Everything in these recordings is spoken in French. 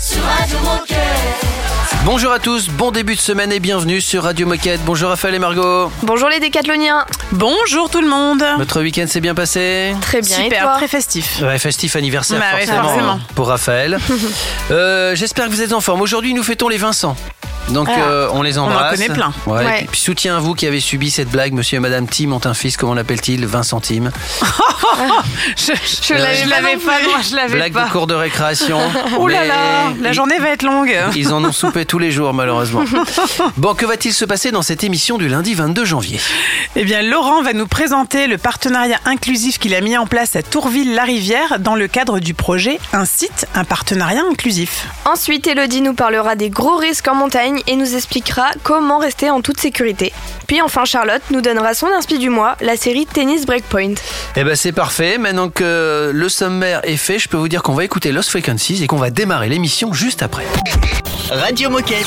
sur Radio Moquette. Bonjour à tous, bon début de semaine et bienvenue sur Radio Moquette. Bonjour Raphaël et Margot. Bonjour les décathloniens. Bonjour tout le monde. Votre week-end s'est bien passé Très bien. et Super, toi très festif. Ouais, festif anniversaire Bah ouais, forcément, pour Raphaël. Euh, J'espère que vous êtes en forme. Aujourd'hui, nous fêtons les Vincent. Donc Ah. euh, on les embrasse. connaît plein. Ouais, Ouais. et Puis soutien à vous qui avez subi cette blague. Monsieur et Madame Tim ont un fils, comment l'appelle-t-il? Vincent Tim. Je, Je pas l'avais pas, non, je l'avais Blague pas. de cours de récréation. Oh là là, la journée va être longue. Ils en ont soupé tous les jours, malheureusement. Bon, que va-t-il se passer dans cette émission du lundi 22 janvier? Eh bien, Laurent va nous présenter le partenariat inclusif qu'il a mis en place à Tourville-la-Rivière dans le cadre du projet Un site, un partenariat inclusif. Ensuite, Elodie nous parlera des gros risques en montagne et nous expliquera comment rester en toute sécurité. Puis enfin, Charlotte nous donnera son inspi du mois, la série Tennis Breakpoint. Eh ben c'est parfait. Maintenant que le sommaire est fait, je peux vous dire qu'on va écouter Lost Frequencies et qu'on va démarrer l'émission juste après. Radio Moquette.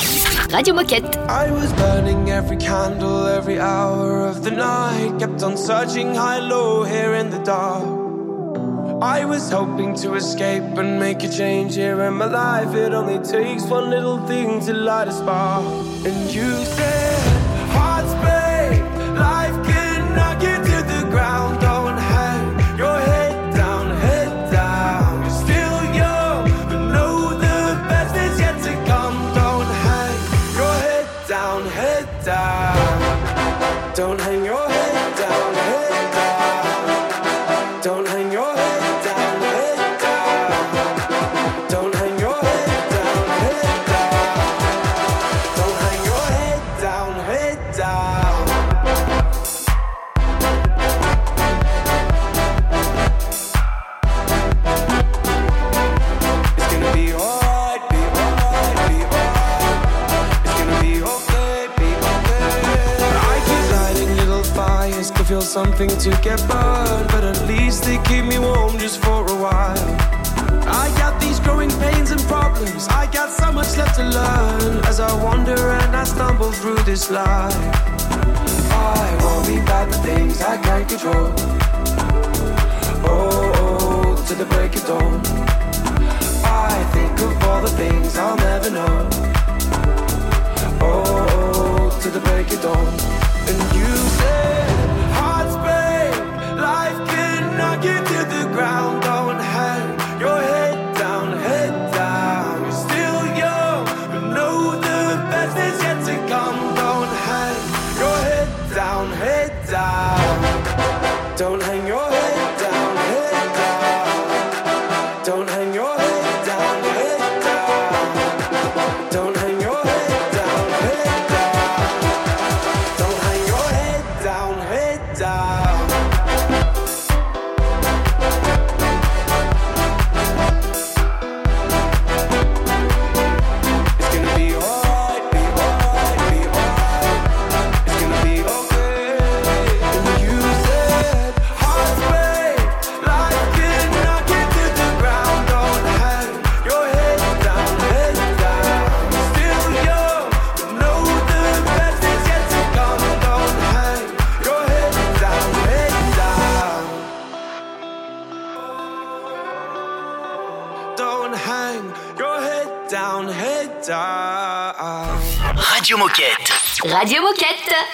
Radio Moquette. I was burning every candle every hour of the night. Kept on searching high, low, here in the dark. I was hoping to escape and make a change here in my life. It only takes one little thing to light a spark. And you said, Hearts break,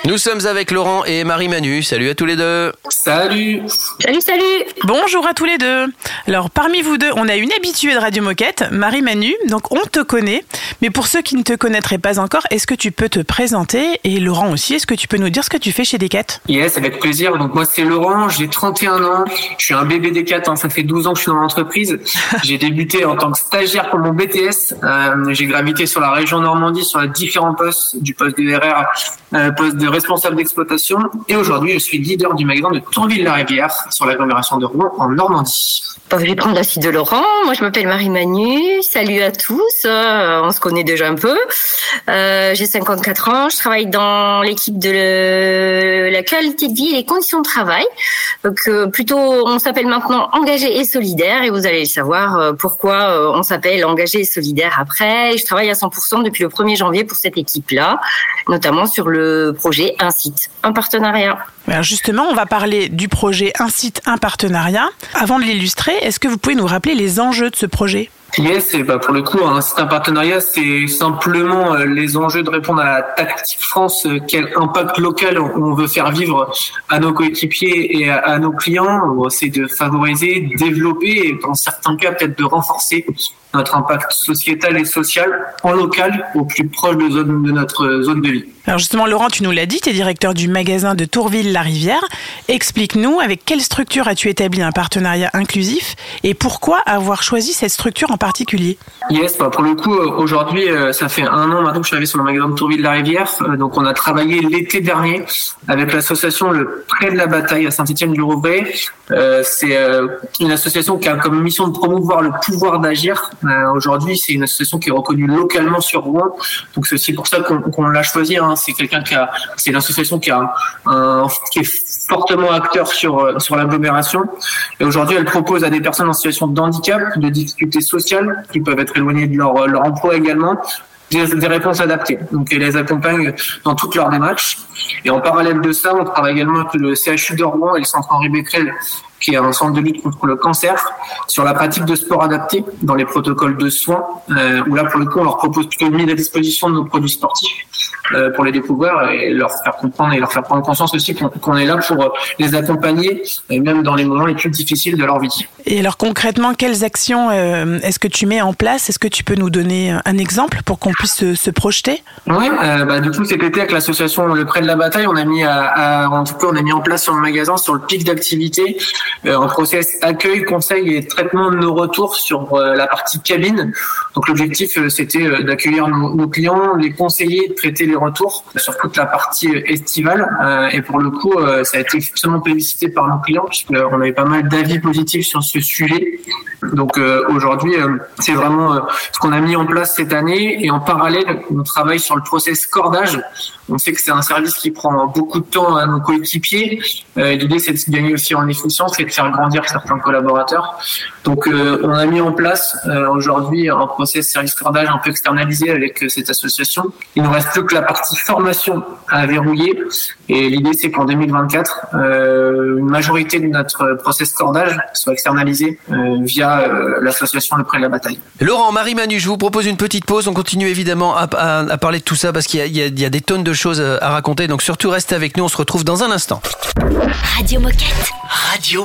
Nous sommes avec Laurent et Marie-Manu. Salut à tous les deux. Salut Salut, salut. Bonjour à tous les deux. Alors, parmi vous deux, on a une habituée de Radio Moquette, Marie-Manu. Donc, on te connaît. Mais pour ceux qui ne te connaîtraient pas encore, est-ce que tu peux te présenter? Et Laurent aussi, est-ce que tu peux nous dire ce que tu fais chez Decat? Yes, avec plaisir. Donc moi c'est Laurent, j'ai 31 ans, je suis un bébé 4, hein, ça fait 12 ans que je suis dans l'entreprise. J'ai débuté en tant que stagiaire pour mon BTS. Euh, j'ai gravité sur la région Normandie sur les différents postes, du poste de RR, euh, poste de responsable d'exploitation. Et aujourd'hui, je suis leader du magasin de Tourville-la-Rivière sur l'agglomération de Rouen en Normandie. Je vais prendre la suite de Laurent. Moi, je m'appelle Marie Manu. Salut à tous. Euh, on se connaît déjà un peu. Euh, j'ai 54 ans. Je travaille dans l'équipe de la qualité de vie et les conditions de travail. Donc, euh, plutôt, on s'appelle maintenant engagé et solidaire. Et vous allez savoir pourquoi on s'appelle engagé et solidaire après. je travaille à 100% depuis le 1er janvier pour cette équipe-là, notamment sur le projet Un site, un partenariat. Justement, on va parler du projet Un site, un partenariat. Avant de l'illustrer, est-ce que vous pouvez nous rappeler les enjeux de ce projet? Yes, bah pour le coup, un site un partenariat, c'est simplement euh, les enjeux de répondre à la tactique France, euh, quel impact local on veut faire vivre à nos coéquipiers et à, nos clients. C'est de favoriser, développer et dans certains cas peut-être de renforcer notre impact sociétal et social en local au plus proche de, zone, de notre zone de vie. Alors justement, Laurent, tu nous l'as dit, tu es directeur du magasin de Tourville-la-Rivière. Explique-nous avec quelle structure as-tu établi un partenariat inclusif et pourquoi avoir choisi cette structure en particulier? Yes, bah pour le coup, euh, aujourd'hui, euh, ça fait un an maintenant que je suis arrivé sur le magasin de Tourville-la-Rivière. Euh, donc on a travaillé l'été dernier avec l'association Le Prêt de la Bataille à Saint-Étienne-du-Rouvray. C'est une association qui a comme mission de promouvoir le pouvoir d'agir euh, aujourd'hui, c'est une association qui est reconnue localement sur Rouen. Donc c'est pour ça qu'on l'a choisi. Hein. C'est quelqu'un qui a, c'est une association qui a un, qui est fortement acteur sur euh, sur l'agglomération. Et aujourd'hui, elle propose à des personnes en situation de handicap, de difficultés sociales, qui peuvent être éloignées de leur, leur emploi également, des, des, réponses adaptées. Donc, elle les accompagne dans toutes leurs démarches. Et en parallèle de ça, on travaille également avec le CHU de Rouen et le Centre Henri Becquerel qui est un centre de lutte contre le cancer, sur la pratique de sport adapté dans les protocoles de soins, euh, où là, pour le coup, on leur propose plutôt de mise à disposition de nos produits sportifs euh, pour les découvrir et leur faire comprendre et leur faire prendre conscience aussi qu'on est là pour les accompagner, et même dans les moments les plus difficiles de leur vie. Et alors concrètement, quelles actions euh, est-ce que tu mets en place? Est-ce que tu peux nous donner un exemple pour qu'on puisse se, se, projeter? Oui, euh, bah, du coup cet été avec l'association Le Prêt de la Bataille, on a mis à, à, en tout cas on a mis en place sur le magasin sur le pic d'activité euh, un process accueil, conseil et traitement de nos retours sur euh, la partie cabine. Donc l'objectif euh, c'était d'accueillir nos, clients, les conseiller, traiter les retours sur toute la partie estivale. et pour le coup, ça a été extrêmement plébiscité par nos clients puisqu'on avait pas mal d'avis positifs sur ce sujet. Donc aujourd'hui, c'est vraiment ce qu'on a mis en place cette année. Et en parallèle, on travaille sur le process cordage. On sait que c'est un service qui prend beaucoup de temps à nos coéquipiers. L'idée, c'est de gagner aussi en efficience et de faire grandir certains collaborateurs. Donc, euh, on a mis en place euh, aujourd'hui un process service cordage un peu externalisé avec euh, cette association. Il ne reste plus que la partie formation à verrouiller. Et l'idée, c'est qu'en 2024, une majorité de notre process cordage soit externalisé via l'association Le Prêt de la Bataille. Laurent, Marie-Manu, je vous propose une petite pause. On continue évidemment à, à, parler de tout ça parce qu'il y, y, a des tonnes de choses à raconter. Donc surtout, restez avec nous. On se retrouve dans un instant. Radio Moquette. Radio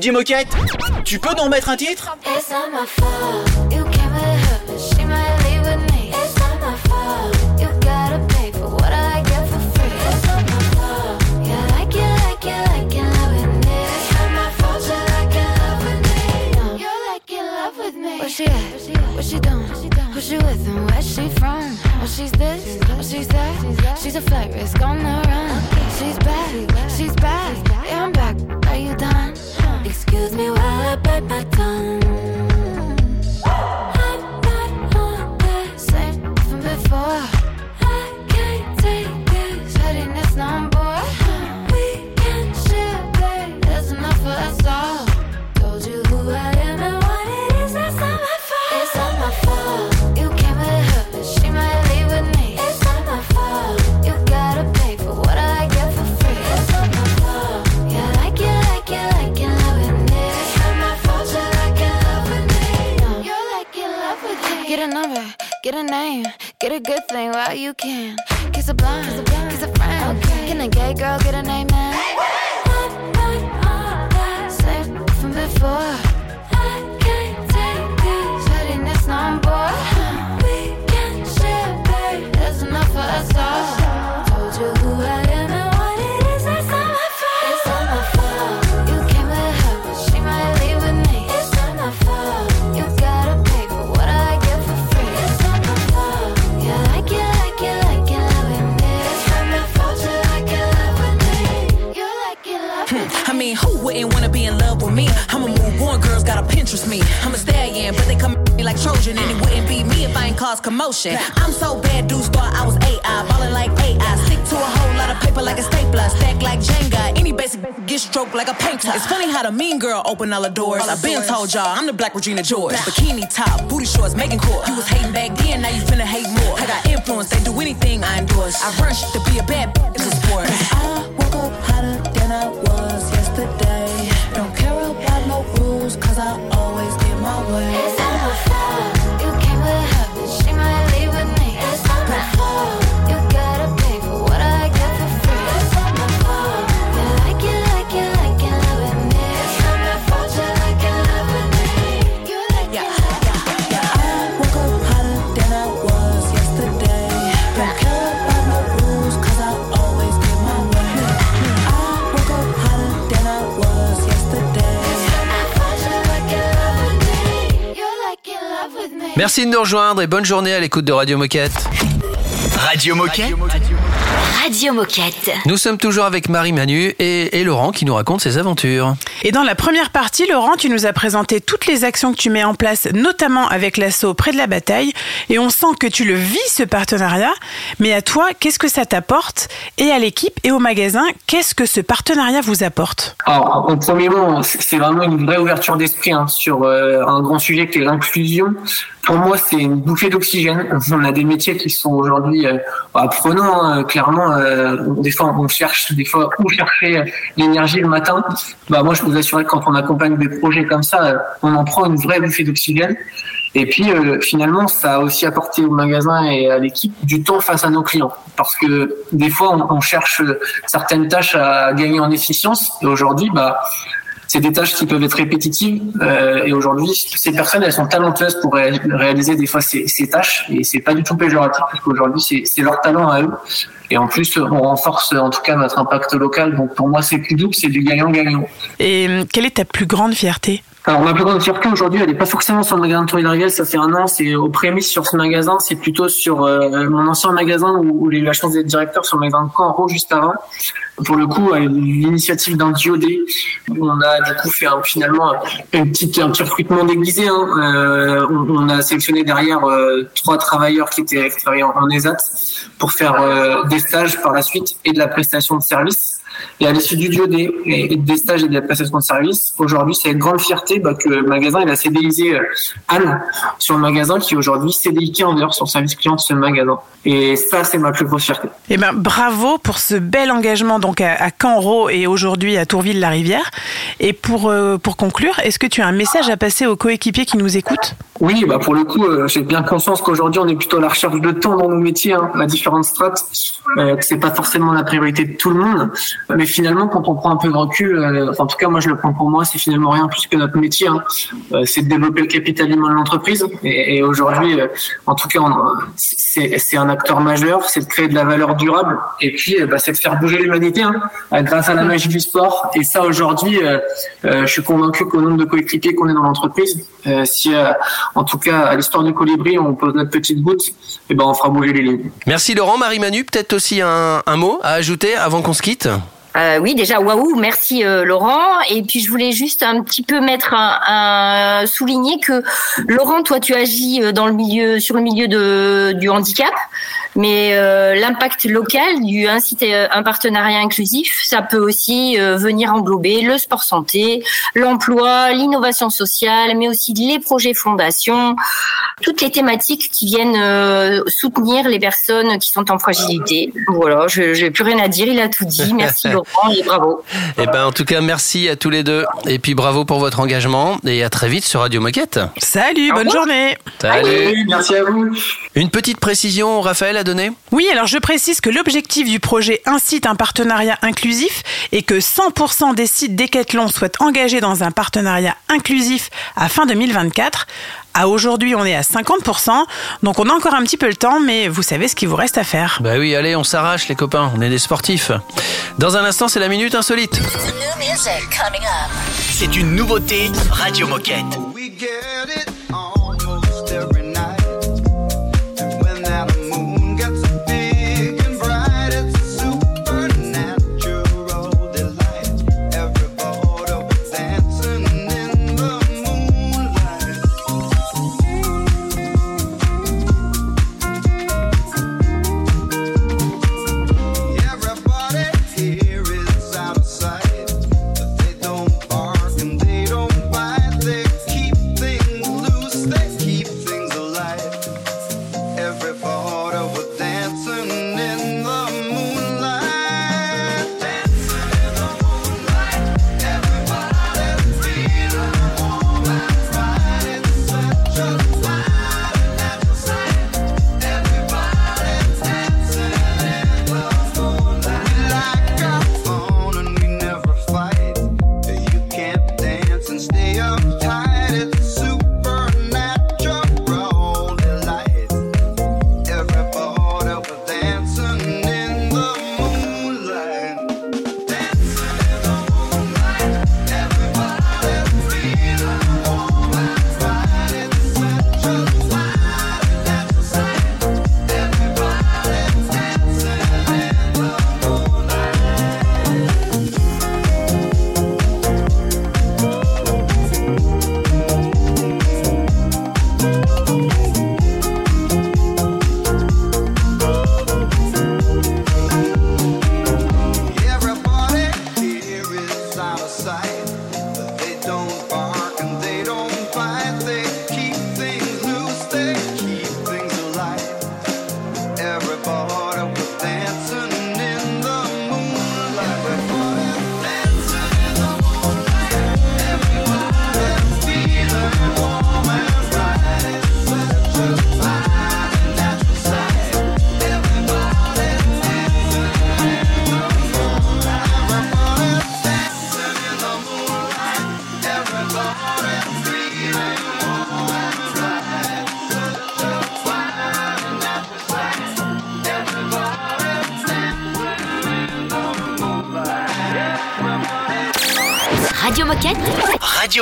DJ Moquette, tu peux nous remettre un titre? You can. And it wouldn't be me if I ain't cause commotion. I'm so bad, dudes thought I was AI, ballin' like AI. Stick to a whole lot of paper like a stapler, stack like Jenga. Any basic get stroked like a painter. It's funny how the mean girl open all the doors. I've been told y'all I'm the black Regina George. Bikini top, booty shorts, making court. You was hating back then, now you finna hate more. I got influence, they do anything I endorse. I rush to be a bad bitch, it's a sport. I woke up hotter than I was yesterday. Merci de nous rejoindre et bonne journée à l'écoute de Radio Moquette. Radio Moquette. Radio Moquette. Nous sommes toujours avec Marie Manu et, et Laurent qui nous raconte ses aventures. Et dans la première partie, Laurent, tu nous as présenté toutes les actions que tu mets en place, notamment avec l'assaut près de la bataille. Et on sent que tu le vis, ce partenariat. Mais à toi, qu'est-ce que ça t'apporte? Et à l'équipe et au magasin, qu'est-ce que ce partenariat vous apporte? Alors, en premier mot, c'est vraiment une vraie ouverture d'esprit hein, sur euh, un grand sujet qui est l'inclusion. Pour moi, c'est une bouffée d'oxygène. On a des métiers qui sont aujourd'hui euh, prenants, hein, clairement. euh, des fois, on cherche, des fois, où chercher l'énergie le matin. Bah, moi, je peux vous assurer que quand on accompagne des projets comme ça, euh, on en prend une vraie bouffée d'oxygène. Et puis euh, finalement, ça a aussi apporté au magasin et à l'équipe du temps face à nos clients. Parce que des fois, on, on cherche certaines tâches à gagner en efficience. Et aujourd'hui, bah, c'est des tâches qui peuvent être répétitives. Euh, et aujourd'hui, ces personnes, elles sont talentueuses pour ré- réaliser des fois ces, tâches. Et c'est pas du tout péjoratif, parce qu'aujourd'hui, c'est leur talent à eux. Et en plus, on renforce en tout cas notre impact local. Donc pour moi, c'est plus double, c'est du gagnant-gagnant. Et euh, quelle est ta plus grande fierté? Alors ma plus grande fierté aujourd'hui, elle n'est pas forcément sur le magasin de Tour ça fait un an, c'est aux prémices sur ce magasin, c'est plutôt sur euh, mon ancien magasin où, où j'ai eu la chance d'être directeur sur le magasin de Caen juste avant. Pour le coup, euh, l'initiative d'un diodé, on a du coup fait un- finalement une petite, un petit recrutement déguisé. Hein. Euh, on, on a sélectionné derrière trois travailleurs qui étaient qui travaillaient en, en ESAT pour faire des par la suite et de la prestation de service. Et à l'issue du et des stages et de la prestation de service, aujourd'hui, c'est une grande fierté bah, que le magasin il a CDIsé euh, Anne sur le magasin qui aujourd'hui CDI en dehors sur le service client de ce magasin. Et ça, c'est ma plus grosse fierté. Eh ben, bravo pour ce bel engagement donc à, à Canro et aujourd'hui à Tourville-la-Rivière. Et pour, euh, pour conclure, est-ce que tu as un message à passer aux coéquipiers qui nous écoutent? Oui, bah pour le coup, euh, j'ai bien conscience qu'aujourd'hui, on est plutôt à la recherche de temps dans nos métiers, hein, à différentes strates, que c'est pas forcément la priorité de tout le monde. Mais finalement, quand on prend un peu de recul, euh, enfin, en tout cas, moi, je le prends pour moi, c'est finalement rien plus que notre métier. hein. Euh, c'est de développer le capital humain de l'entreprise. Et, et aujourd'hui, euh, en tout cas, on- c'est c'est un acteur majeur, c'est de créer de la valeur durable. Et puis, euh, bah, c'est de faire bouger l'humanité hein, grâce à la magie du sport. Et ça, aujourd'hui, euh, euh, je suis convaincu qu'au nombre de coéquipiers qu'on est dans l'entreprise, euh, si, euh, en tout cas, à l'histoire du colibri, on pose notre petite goutte, et ben, on fera bouger les lignes. Merci Laurent, Marie-Manu, peut-être aussi un, un mot à ajouter avant qu'on se quitte? Euh, oui, déjà, waouh, merci euh, Laurent. Et puis je voulais juste un petit peu mettre un, un- souligner que Laurent, toi, tu agis euh, dans le milieu, sur le milieu de du handicap, mais euh, l'impact local du inciter euh, un partenariat inclusif, ça peut aussi euh, venir englober le sport santé, l'emploi, l'innovation sociale, mais aussi les projets fondations, toutes les thématiques qui viennent soutenir les personnes qui sont en fragilité. Voilà, je j'ai plus rien à dire, il a tout dit. Merci Laurent et bravo. Eh ben, en tout cas, merci à tous les deux. Et puis, bravo pour votre engagement. Et à très vite sur Radio Moquette. Salut, bonne journée. Salut. merci à vous. Une petite précision, Raphaël, à donner? Oui, alors je précise que l'objectif du projet incite un partenariat inclusif et que 100% des sites Decathlon souhaitent engager dans un partenariat inclusif à fin 2024. À aujourd'hui, on est à 50%, donc on a encore un petit peu le temps, mais vous savez ce qu'il vous reste à faire. Bah oui, allez, on s'arrache, les copains. On est des sportifs. Dans un instant, c'est la minute insolite. C'est une nouveauté Radio Moquette.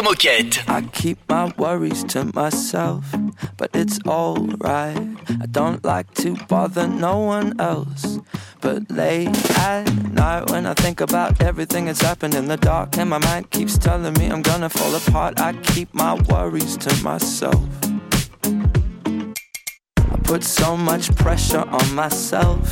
Moquette. I keep my worries to myself, but it's alright. I don't like to bother no one else. But late at night, when I think about everything that's happened in the dark, and my mind keeps telling me I'm gonna fall apart, I keep my worries to myself. I put so much pressure on myself,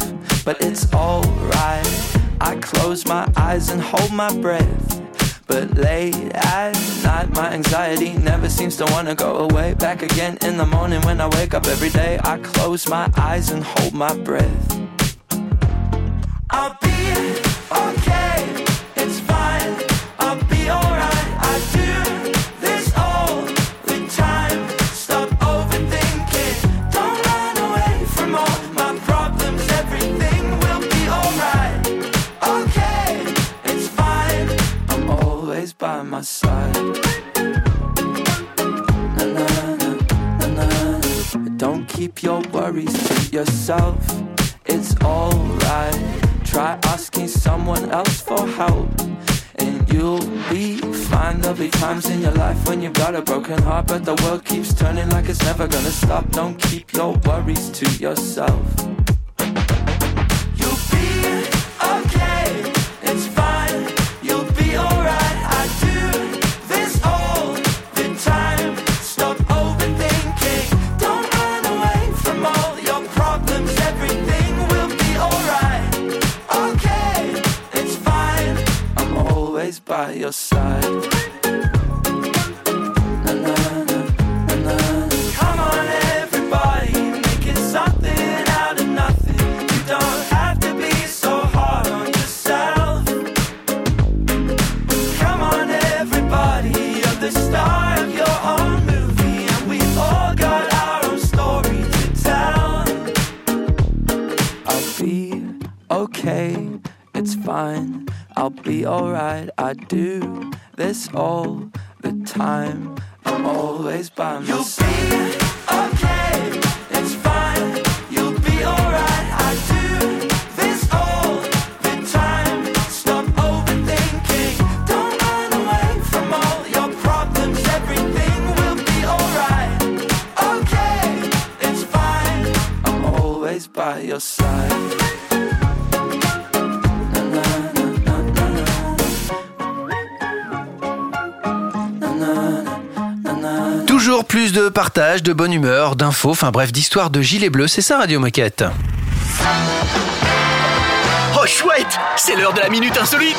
but it's alright. I close my eyes and hold my breath. But late at night, my anxiety never seems to wanna go away. Back again in the morning when I wake up every day, I close my eyes and hold my breath. I'll keep your worries to yourself. It's alright. Try asking someone else for help. And you'll be fine. There'll be times in your life when you've got a broken heart, but the world keeps turning like it's never gonna stop. Don't keep your worries to yourself. Side. I do this all the time. I'm always by my partage, de bonne humeur, d'infos, enfin bref, d'histoires de gilets bleus, c'est ça Radio Moquette. Oh chouette, c'est l'heure de la minute insolite.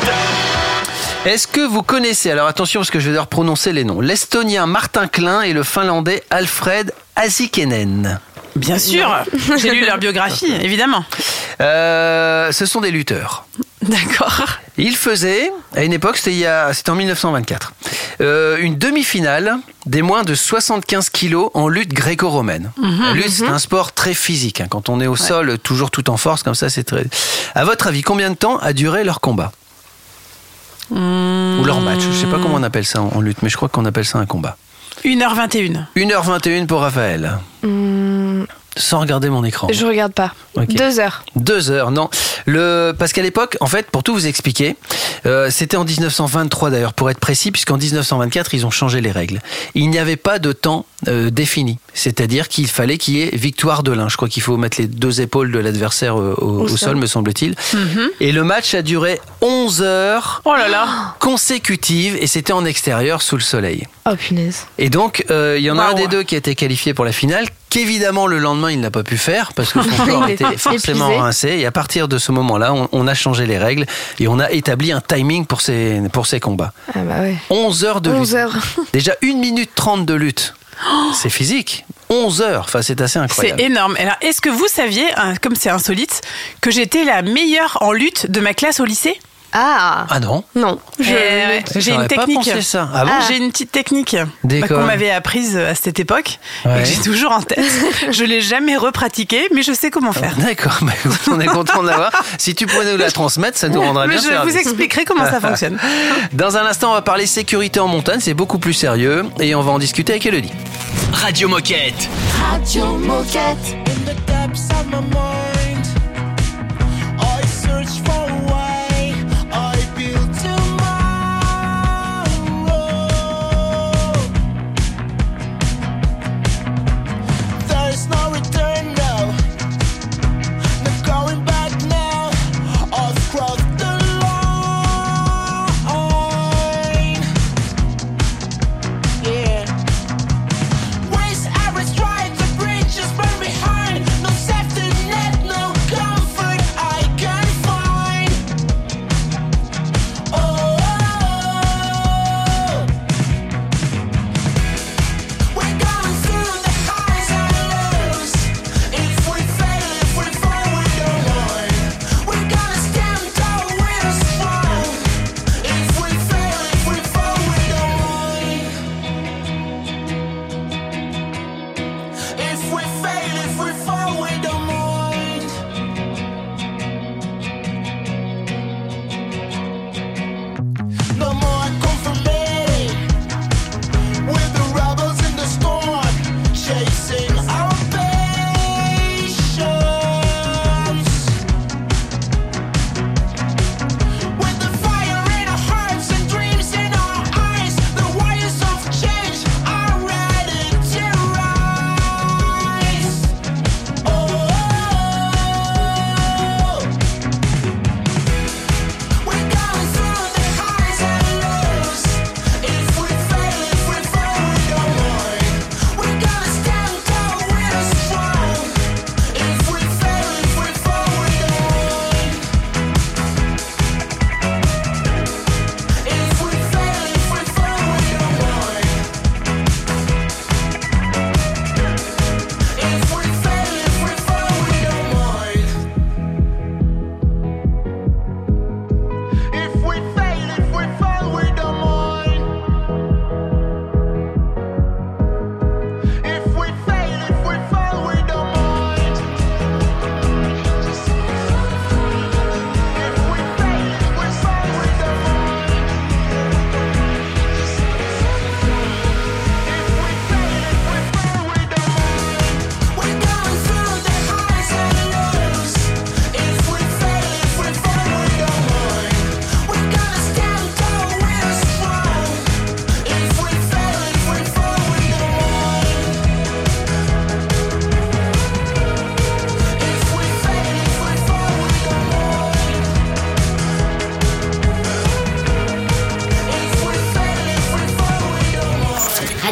Est-ce que vous connaissez, alors attention parce que je vais devoir prononcer les noms, l'estonien Martin Klein et le finlandais Alfred Asikenen Bien sûr, j'ai lu leur biographie, évidemment. Euh, ce sont des lutteurs. D'accord. Ils faisaient, à une époque, c'était en 1924, euh, une demi-finale des moins de 75 kilos en lutte gréco-romaine. Mhm. La lutte, c'est un sport très physique. hein. Quand on est au sol, toujours tout en force, comme ça, c'est très. À votre avis, combien de temps a duré leur combat Ou leur match Je sais pas comment on appelle ça en en lutte, mais je crois qu'on appelle ça un combat. 1h21. 1h21 pour Raphaël. Sans regarder mon écran. je regarde pas. Deux heures. Deux heures, non. Le... Parce qu'à l'époque, en fait, pour tout vous expliquer, euh, c'était en 1923 d'ailleurs, pour être précis, puisqu'en 1924, ils ont changé les règles. Il n'y avait pas de temps euh, défini. C'est-à-dire qu'il fallait qu'il y ait victoire de l'un. Je crois qu'il faut mettre les deux épaules de l'adversaire euh, au, au sol, sol. me semble-t-il. Mhm. Et le match a duré 11 heures Oh là là. consécutives et c'était en extérieur sous le soleil. Oh punaise. Et donc, euh, il y en a un des deux qui a été qualifié pour la finale, qu'évidemment le lendemain il n'a pas pu faire parce que son corps était forcément épuisé. rincé. Et à partir de ce moment-là, on, on a changé les règles et on a établi un timing pour ces, pour ces combats. Ah bah ouais. 11 heures de 11 lutte. heures. Déjà 1 minute 30 de lutte. C'est physique. 11 heures, enfin c'est assez C'est incroyable. énorme. Alors, est-ce que vous saviez, hein, comme c'est insolite, que j'étais la meilleure en lutte de ma classe au lycée? Ah Ah non non. Eh J'ai une pas technique. pensé ça. Ah bon J'ai une petite technique bah, qu'on m'avait apprise à cette époque et que j'ai toujours en tête. je l'ai jamais repratiquée, mais je sais comment faire. D'accord, bah, on est content de l'avoir. Si tu pourrais nous la transmettre, ça nous rendrait Mais bien je service. vous expliquerai comment ça fonctionne. Dans un instant, on va parler sécurité en montagne, c'est beaucoup plus sérieux et on va en discuter avec Elodie. Radio Moquette. Radio Moquette.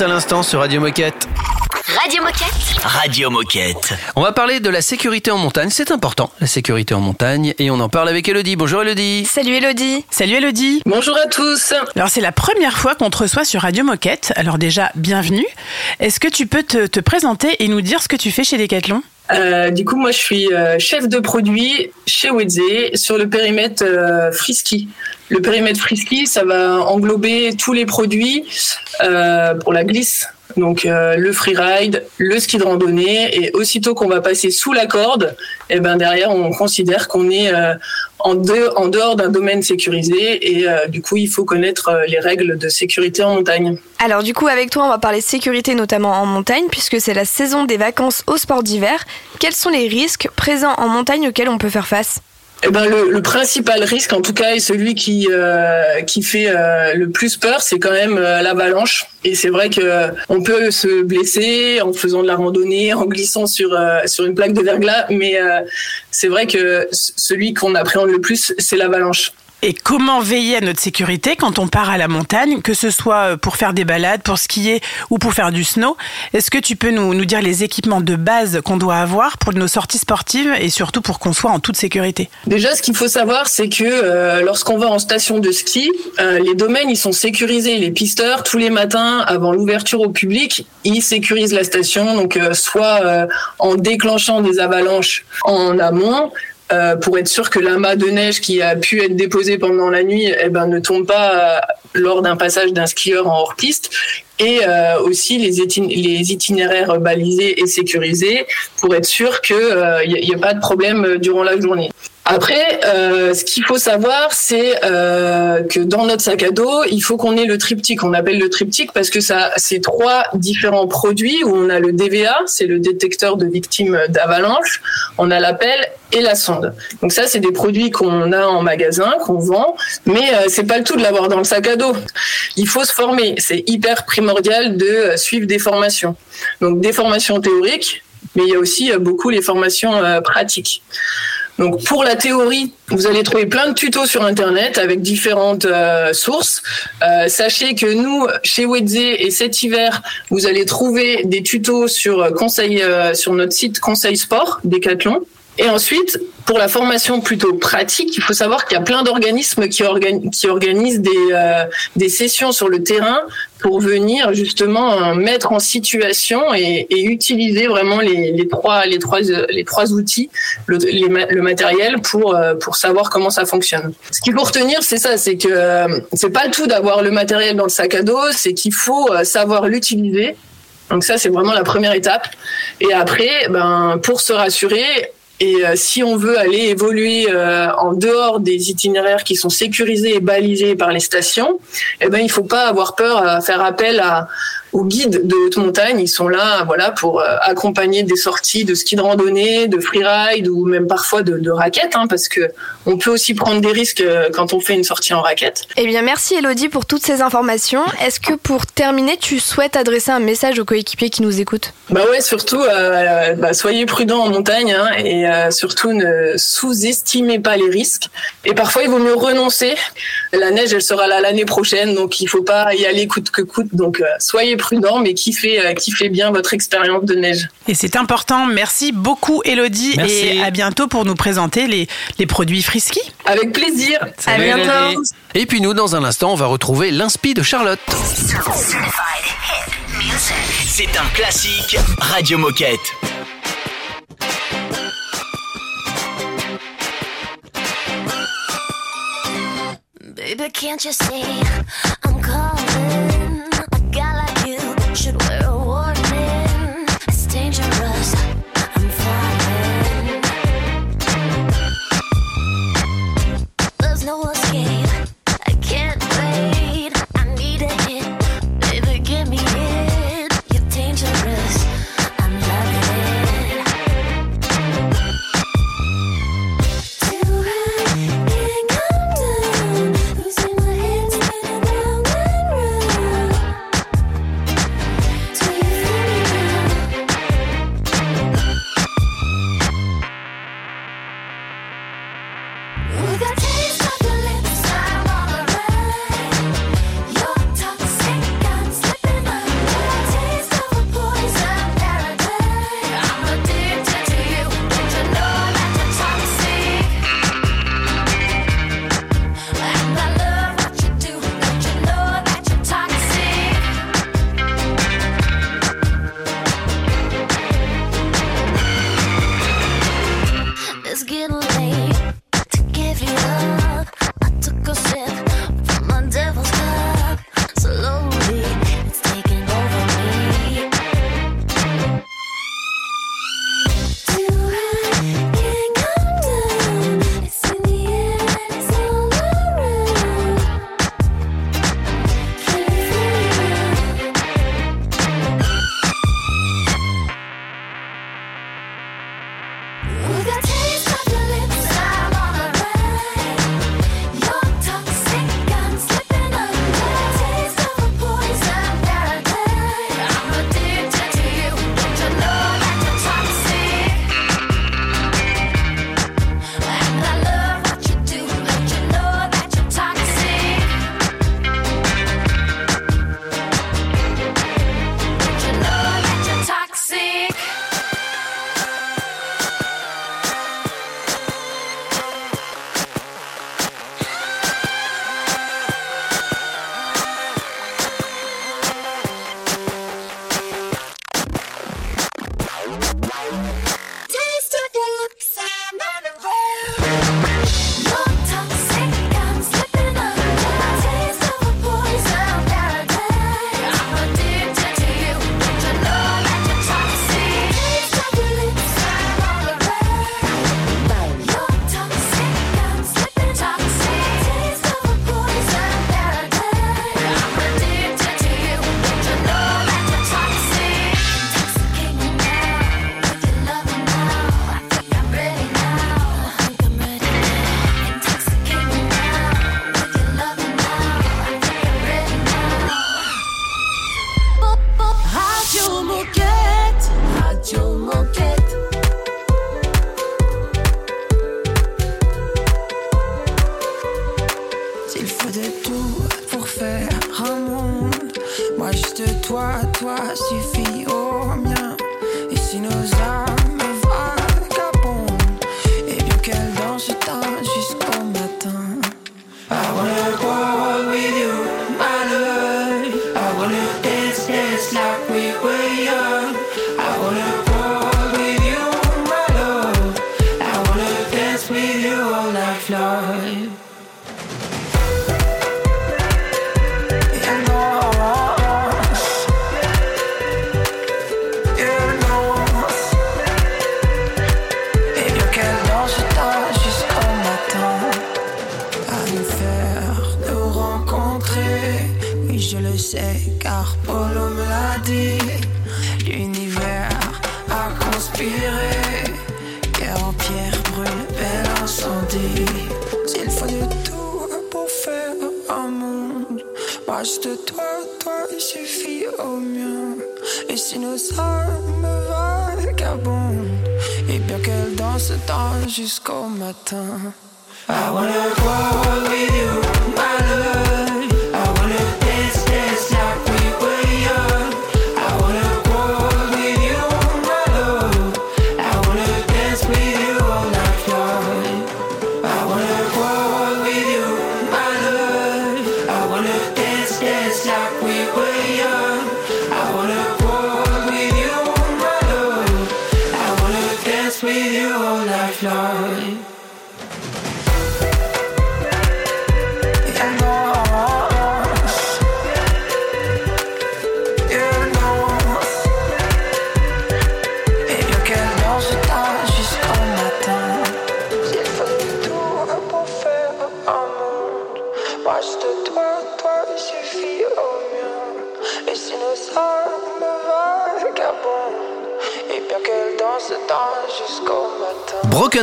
À l'instant sur Radio Moquette. Radio Moquette. Radio Moquette. On va parler de la sécurité en montagne. C'est important, la sécurité en montagne. Et on en parle avec Elodie. Bonjour Elodie. Salut Elodie. Salut Elodie. Bonjour à tous. Alors c'est la première fois qu'on te reçoit sur Radio Moquette. Alors déjà, bienvenue. Est-ce que tu peux te, te présenter et nous dire ce que tu fais chez Decathlon? Euh, du coup, moi, je suis euh, chef de produit chez Wedze sur le périmètre euh, Frisky. Le périmètre Frisky, ça va englober tous les produits pour la glisse. Donc euh, le freeride, le ski de randonnée, et aussitôt qu'on va passer sous la corde, et ben derrière on considère qu'on est euh, en, dehors d'un domaine sécurisé et euh, du coup il faut connaître les règles de sécurité en montagne. Alors du coup avec toi on va parler sécurité notamment en montagne puisque c'est la saison des vacances au sport d'hiver. Quels sont les risques présents en montagne auxquels on peut faire face? Eh ben le, principal risque, en tout cas, et celui qui euh, qui fait euh, le plus peur, c'est quand même euh, l'avalanche. Et c'est vrai que euh, on peut se blesser en faisant de la randonnée, en glissant sur euh, sur une plaque de verglas, mais c'est vrai que celui qu'on appréhende le plus, c'est l'avalanche. Et comment veiller à notre sécurité quand on part à la montagne, que ce soit pour faire des balades, pour skier ou pour faire du snow? Est-ce que tu peux nous, nous dire les équipements de base qu'on doit avoir pour nos sorties sportives et surtout pour qu'on soit en toute sécurité? Déjà, ce qu'il faut savoir, c'est que euh, lorsqu'on va en station de ski, euh, les domaines ils sont sécurisés. Les pisteurs, tous les matins, avant l'ouverture au public, ils sécurisent la station. Donc, euh, soit euh, en déclenchant des avalanches en amont. Euh, pour être sûr que l'amas de neige qui a pu être déposé pendant la nuit eh ben, ne tombe pas euh, lors d'un passage d'un skieur en hors-piste et euh, aussi les, itin- les itinéraires balisés et sécurisés pour être sûr qu'il n'y a, pas de problème durant la journée. Après, euh, ce qu'il faut savoir, c'est euh, que dans notre sac à dos, il faut qu'on ait le triptyque. On appelle le triptyque parce que ça, c'est trois différents produits où on a le DVA, c'est le détecteur de victimes d'avalanche, on a la pelle et la sonde. Donc ça, c'est des produits qu'on a en magasin, qu'on vend, mais euh, c'est pas le tout de l'avoir dans le sac à dos. Il faut se former. C'est hyper primordial de euh, suivre des formations. Donc des formations théoriques, mais il y a aussi beaucoup les formations pratiques. Donc pour la théorie, vous allez trouver plein de tutos sur internet avec différentes euh, sources. Euh, sachez que nous, chez Wedze et cet hiver, vous allez trouver des tutos sur euh, conseil sur notre site Conseil Sport Decathlon. Et ensuite, pour la formation plutôt pratique, il faut savoir qu'il y a plein d'organismes qui, organi- qui organisent des, euh, des sessions sur le terrain pour venir justement euh, mettre en situation et, utiliser vraiment les, trois outils, le, matériel pour euh, pour savoir comment ça fonctionne. Ce qu'il faut retenir, c'est ça, c'est que euh, c'est pas tout d'avoir le matériel dans le sac à dos, c'est qu'il faut savoir l'utiliser. Donc ça, c'est vraiment la première étape. Et après, ben pour se rassurer, et euh, si on veut aller évoluer euh, en dehors des itinéraires qui sont sécurisés et balisés par les stations, eh ben il faut pas avoir peur à faire appel à aux guides de haute montagne. Ils sont là, voilà, pour euh, accompagner des sorties de ski de randonnée, de freeride ou même parfois de, de raquettes, hein, parce que on peut aussi prendre des risques euh, quand on fait une sortie en raquette. Eh bien, merci Elodie pour toutes ces informations. Est-ce que pour terminer, tu souhaites adresser un message aux coéquipiers qui nous écoutent? Bah ouais, surtout, euh, bah, soyez prudents en montagne hein, et euh, surtout ne sous-estimez pas les risques. Et parfois, il vaut mieux renoncer. La neige, elle sera là l'année prochaine, donc il faut pas y aller coûte que coûte. Donc, euh, soyez prudents, mais kiffez, euh, kiffez bien votre expérience de neige. Et c'est important. Merci beaucoup, Elodie. Merci. Et à bientôt pour nous présenter les, les produits Frisky. Avec plaisir. Salut, Elodie. Et puis nous, dans un instant, on va retrouver l'inspi de Charlotte. C'est un classique Radio Moquette. Baby, can't you see? I'm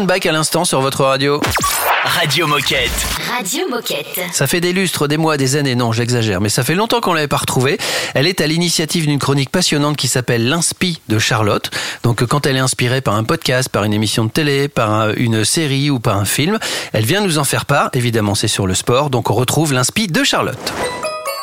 Back à l'instant sur votre radio. Radio Moquette. Radio Moquette. Ça fait des lustres, des mois, des années, non, j'exagère, mais ça fait longtemps qu'on l'avait pas retrouvée. Elle est à l'initiative d'une chronique passionnante qui s'appelle L'Inspi de Charlotte. Donc quand elle est inspirée par un podcast, par une émission de télé, par un- une série ou par un film, elle vient nous en faire part. Évidemment, c'est sur le sport, donc on retrouve l'Inspi de Charlotte.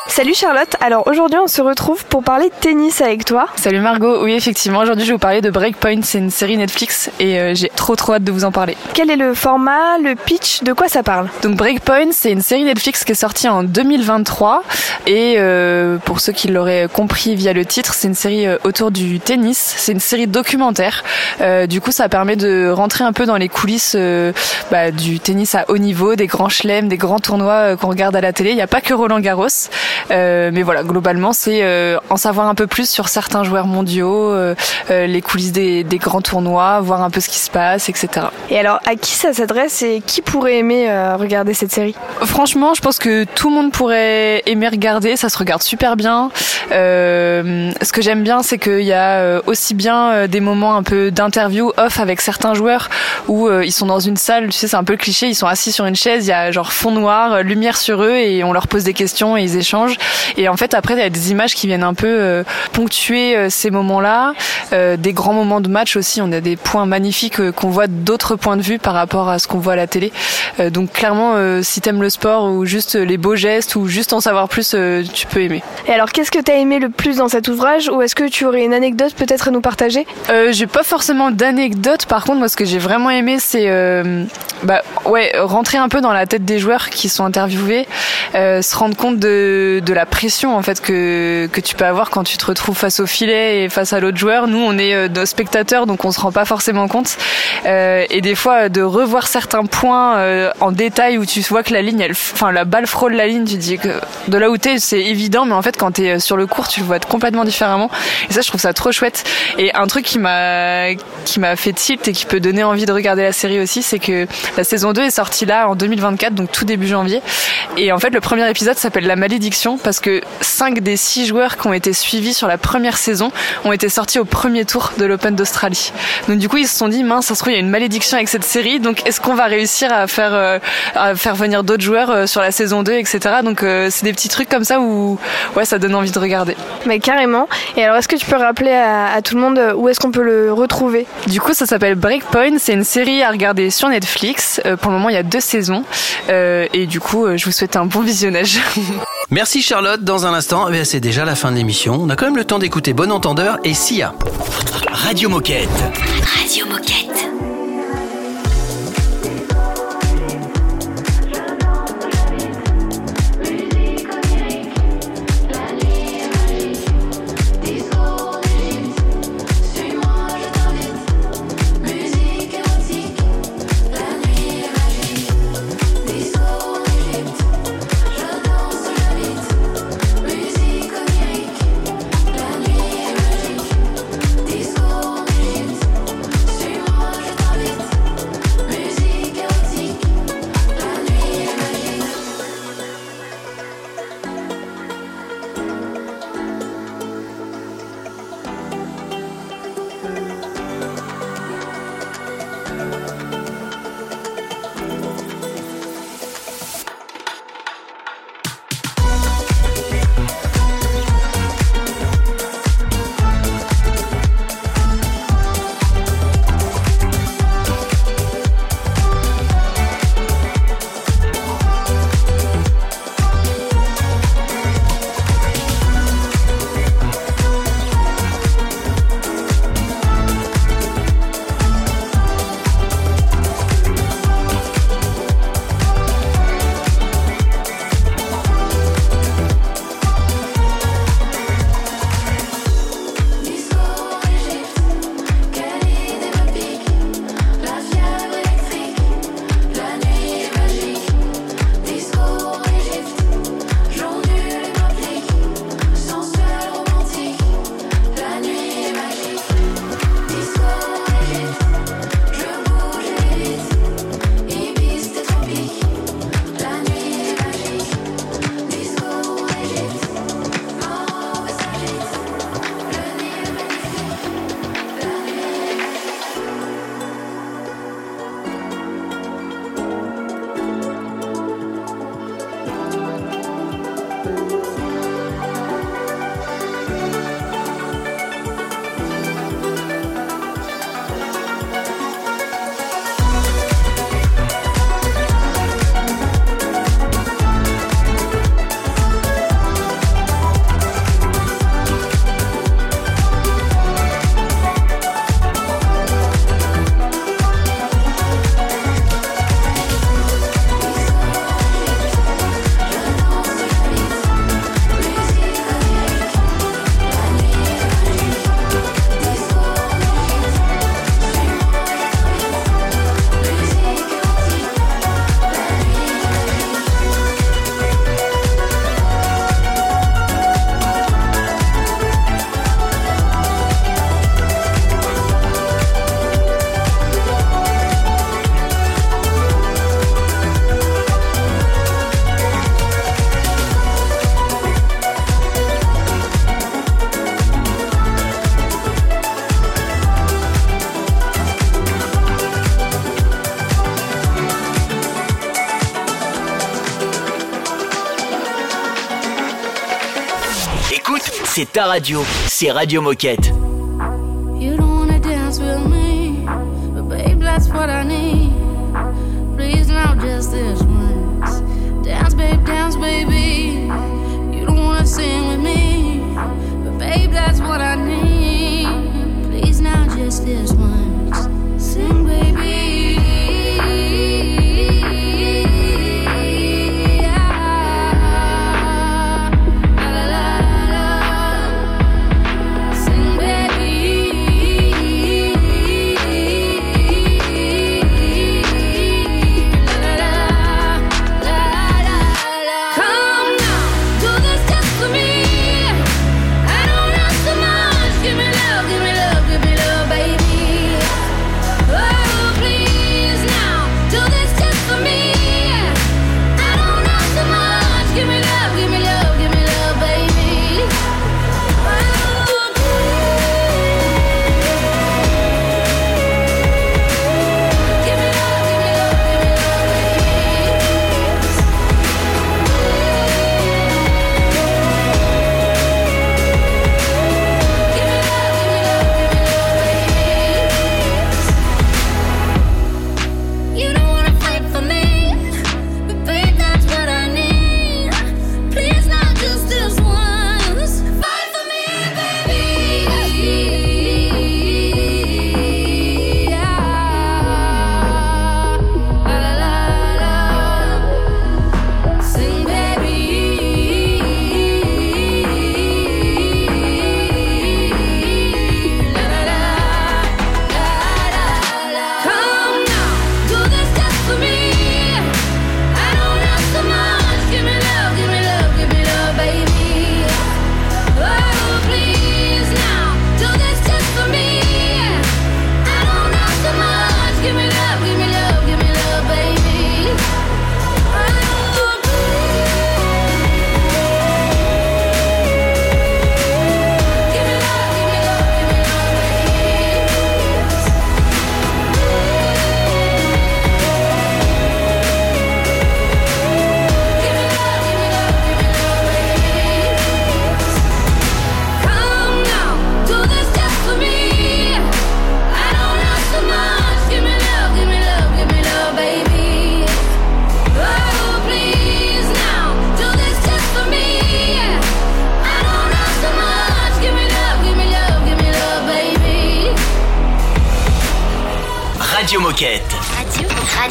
Salut Charlotte, alors aujourd'hui on se retrouve pour parler de tennis avec toi. Salut Margot, oui effectivement, aujourd'hui je vais vous parler de Breakpoint, c'est une série Netflix et euh, j'ai trop trop hâte de vous en parler. Quel est le format, le pitch, de quoi ça parle? Donc Breakpoint, c'est une série Netflix qui est sortie en 2023 et euh, pour ceux qui l'auraient compris via le titre, c'est une série euh, autour du tennis, c'est une série documentaire. Euh, du coup, ça permet de rentrer un peu dans les coulisses bah, du tennis à haut niveau, des grands chelems, des grands tournois qu'on regarde à la télé. Il n'y a pas que Roland Garros, mais voilà, globalement, c'est euh, en savoir un peu plus sur certains joueurs mondiaux, euh, euh, les coulisses des, des grands tournois, voir un peu ce qui se passe, etc. Et alors à qui ça s'adresse et qui pourrait aimer euh, regarder cette série? Franchement, je pense que tout le monde pourrait aimer regarder. Ça se regarde super bien. Euh, ce que j'aime bien, c'est qu'il y a euh, aussi bien euh, des moments un peu d'interview off avec certains joueurs où euh, ils sont dans une salle. Tu sais, c'est un peu cliché. Ils sont assis sur une chaise. Il y a genre fond noir, euh, lumière sur eux et on leur pose des questions et ils échangent. Et en fait, après, il y a des images qui viennent un peu euh, ponctuer euh, ces moments-là. Euh, des grands moments de match aussi. On a des points magnifiques qu'on voit d'autres points de vue par rapport à ce qu'on voit à la télé. Donc clairement, si t'aimes le sport ou juste les beaux gestes ou juste en savoir plus, tu peux aimer. Et alors qu'est-ce que t'as aimé le plus dans cet ouvrage ou est-ce que tu aurais une anecdote peut-être à nous partager? Euh, j'ai pas forcément d'anecdote. Par contre, moi, ce que j'ai vraiment aimé, c'est euh, bah ouais rentrer un peu dans la tête des joueurs qui sont interviewés, euh, se rendre compte de, de la pression en fait que que tu peux avoir quand tu te retrouves face au filet et face à l'autre joueur. Nous, on est euh, nos spectateurs, donc on se rend pas forcément compte. Euh, et des fois, de revoir certains points euh, en détail où tu vois que la ligne, enfin la balle frôle la ligne, tu dis que de là où t'es, c'est évident, mais en fait, quand t'es sur le court, tu le vois complètement différemment. Et ça, je trouve ça trop chouette. Et un truc qui m'a qui m'a fait tilt et qui peut donner envie de regarder la série aussi, c'est que la saison 2 est sortie là en 2024, donc tout début janvier. Et en fait, le premier épisode s'appelle La Malédiction parce que 5 des 6 joueurs qui ont été suivis sur la première saison ont été sortis au premier tour de l'Open d'Australie. Donc du coup, ils se sont dit, mince, ça se trouve, il y a une malédiction avec cette série, donc est-ce qu'on va réussir à faire, euh, à faire venir d'autres joueurs euh, sur la saison 2, etc. Donc euh, c'est des petits trucs comme ça où ouais, ça donne envie de regarder. Mais carrément. Et alors, est-ce que tu peux rappeler à, à tout le monde où est-ce qu'on peut le retrouver? Du coup, ça s'appelle Breakpoint, c'est une série à regarder sur Netflix. pour le moment, il y a deux saisons. et du coup, je vous souhaite un bon visionnage. Merci Merci Charlotte. Dans un instant, eh c'est déjà la fin de l'émission. On a quand même le temps d'écouter Bon Entendeur et Sia. Radio Moquette. Radio Moquette. ta radio, c'est Radio Moquette.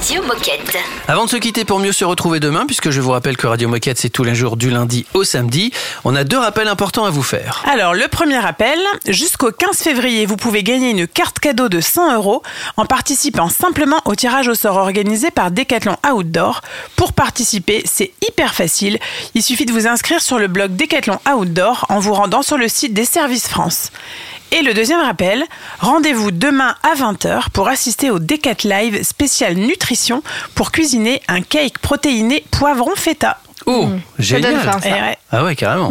Radio, Radio Moquette. Avant de se quitter pour mieux se retrouver demain, puisque je vous rappelle que Radio Moquette c'est tous les jours du lundi au samedi, on a deux rappels importants à vous faire. Alors, le premier rappel, jusqu'au 15 février, vous pouvez gagner une carte cadeau de 100 euros en participant simplement au tirage au sort organisé par Decathlon Outdoor. Pour participer, c'est hyper facile. Il suffit de vous inscrire sur le blog Decathlon Outdoor en vous rendant sur le site des Services France. Et le deuxième rappel, rendez-vous demain à 20h pour assister au Decat Live spécial nutrition pour cuisiner un cake protéiné poivron feta. Oh, génial. donne faim, ça. Eh ouais. Ah ouais, carrément.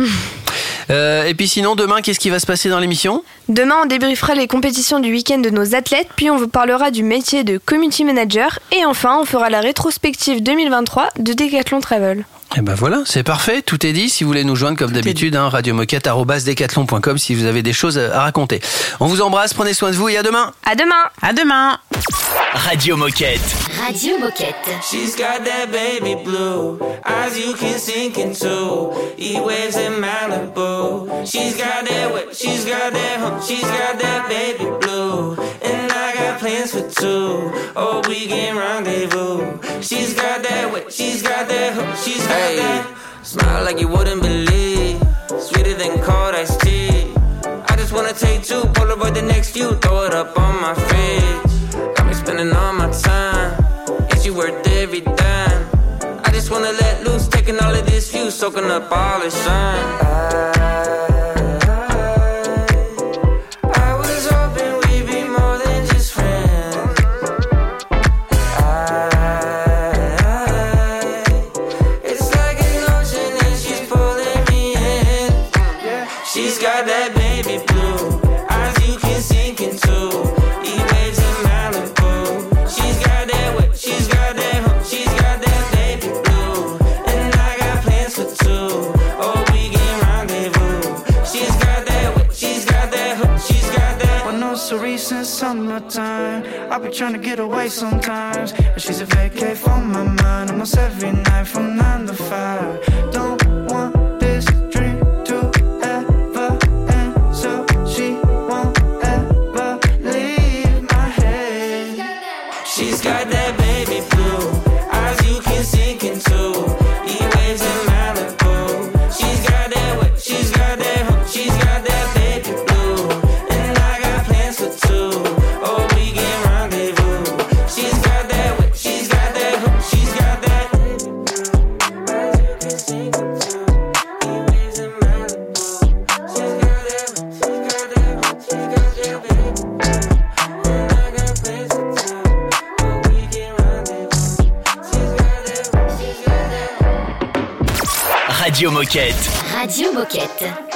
Euh, et puis sinon, demain, qu'est-ce qui va se passer dans l'émission? Demain, on débriefera les compétitions du week-end de nos athlètes, puis on vous parlera du métier de community manager, et enfin, on fera la rétrospective 2023 de Decathlon Travel. Eh ben voilà, c'est parfait, tout est dit. Si vous voulez nous joindre comme d'habitude, hein, radiomoquette.decathlon.com si vous avez des choses à raconter. On vous embrasse, prenez soin de vous et à demain. À demain À demain Radio Moquette. Radio Moquette. She's got that baby blue eyes you can sink into. He waves in Malibu. She's got that wet, she's got that she's got that baby blue. And plans for two. Oh, we can rendezvous. She's got that wet, she's got that hump, she's got that. Smile like you wouldn't believe. Sweeter than cold iced tea. I just wanna take two, Polaroid the next few, throw it up on my fridge. Got me spending all my time. Is you worth every dime? I just wanna let loose, taking all of this view, soaking up all the shine. I sometimes. And she's a vacate from my mind I'm almost every Radio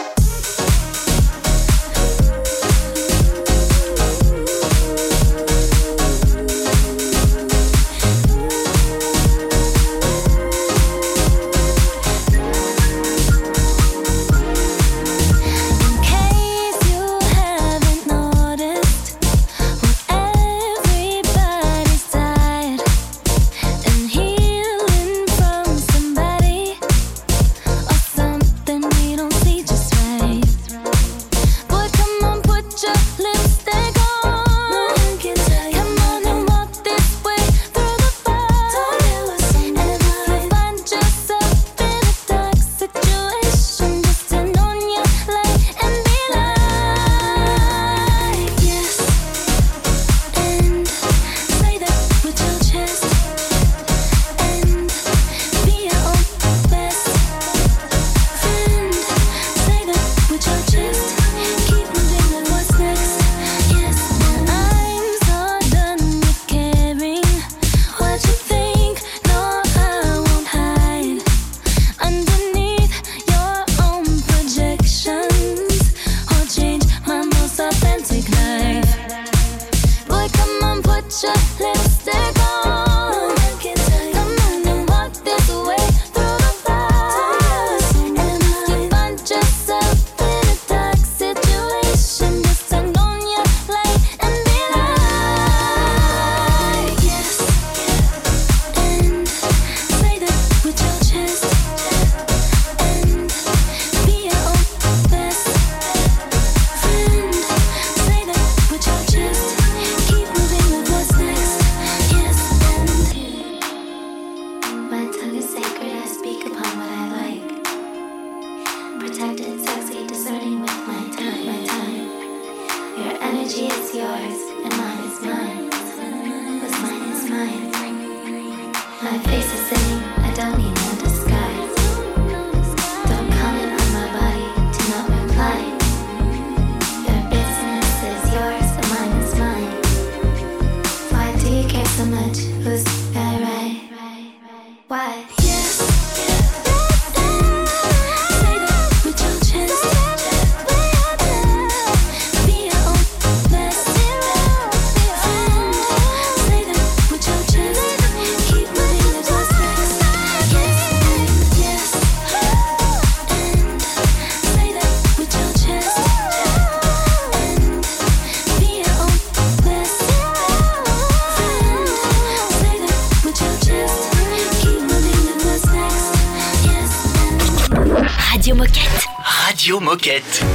Moquette.